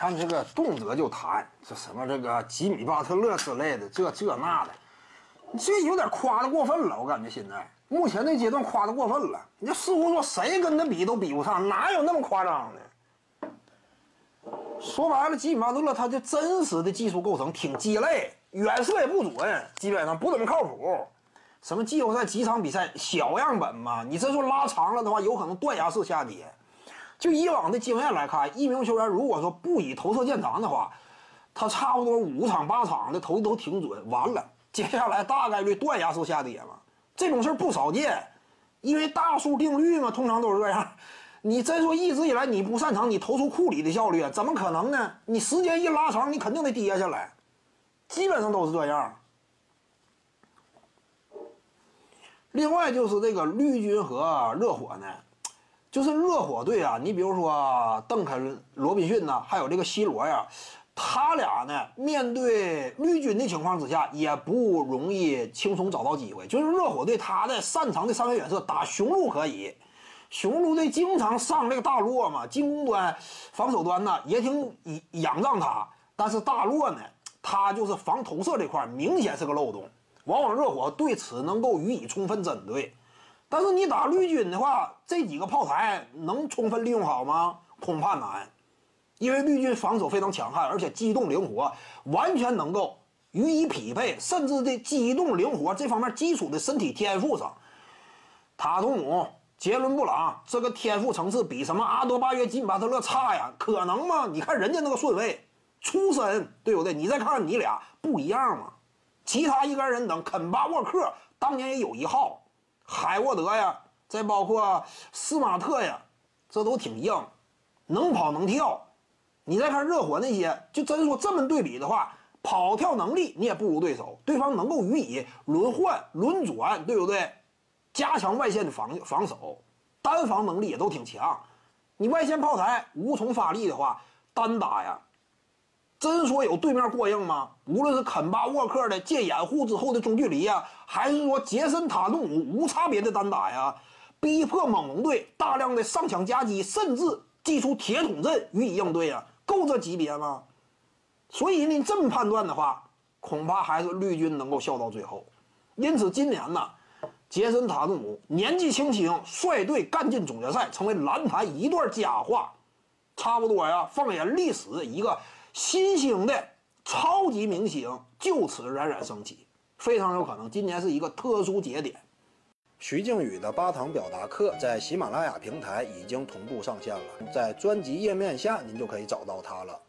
看这个动辄就谈这什么这个吉米巴特勒之类的，这这那的，这有点夸的过分了。我感觉现在目前这阶段夸的过分了。你就似乎说谁跟他比都比不上，哪有那么夸张的？说白了，吉米巴特勒他这真实的技术构成挺鸡肋，远射也不准，基本上不怎么靠谱。什么季后赛几场比赛小样本嘛？你这说拉长了的话，有可能断崖式下跌。就以往的经验来看，一名球员如果说不以投射见长的话，他差不多五场八场的投的都挺准。完了，接下来大概率断崖式下跌嘛？这种事儿不少见，因为大数定律嘛，通常都是这样。你真说一直以来你不擅长你投出库里的效率，怎么可能呢？你时间一拉长，你肯定得跌下来，基本上都是这样。另外就是这个绿军和热火呢，就是热火队啊，你比如说邓肯、罗宾逊呐，还有这个西罗呀，他俩呢面对绿军的情况之下，也不容易轻松找到机会。就是热火队他的擅长的三分远射打雄鹿可以，雄鹿队经常上这个大洛嘛，进攻端、防守端呢也挺仰仗他，但是大洛呢，他就是防投射这块明显是个漏洞。往往热火对此能够予以充分针对，但是你打绿军的话，这几个炮台能充分利用好吗？恐怕难，因为绿军防守非常强悍，而且机动灵活，完全能够予以匹配，甚至在机动灵活这方面基础的身体天赋上，塔图姆、杰伦布朗这个天赋层次比什么阿多巴约、金巴特勒差呀？可能吗？你看人家那个顺位、出身，对不对？你再看看你俩不一样吗？其他一干人等，肯巴沃克当年也有一号，海沃德呀，再包括斯马特呀，这都挺硬，能跑能跳。你再看热火那些，就真说这么对比的话，跑跳能力你也不如对手，对方能够予以轮换轮转，对不对？加强外线的防防守，单防能力也都挺强。你外线炮台无从发力的话，单打呀。真说有对面过硬吗？无论是肯巴沃克的借掩护之后的中距离呀，还是说杰森塔图姆无差别的单打呀，逼迫猛龙队大量的上抢夹击，甚至祭出铁桶阵予以应对呀，够这级别吗？所以你这么判断的话，恐怕还是绿军能够笑到最后。因此今年呢，杰森塔图姆年纪轻轻率队干进总决赛，成为篮坛一段佳话，差不多呀，放眼历史一个。新兴的超级明星就此冉冉升起，非常有可能今年是一个特殊节点。徐静宇的八堂表达课在喜马拉雅平台已经同步上线了，在专辑页面下您就可以找到它了。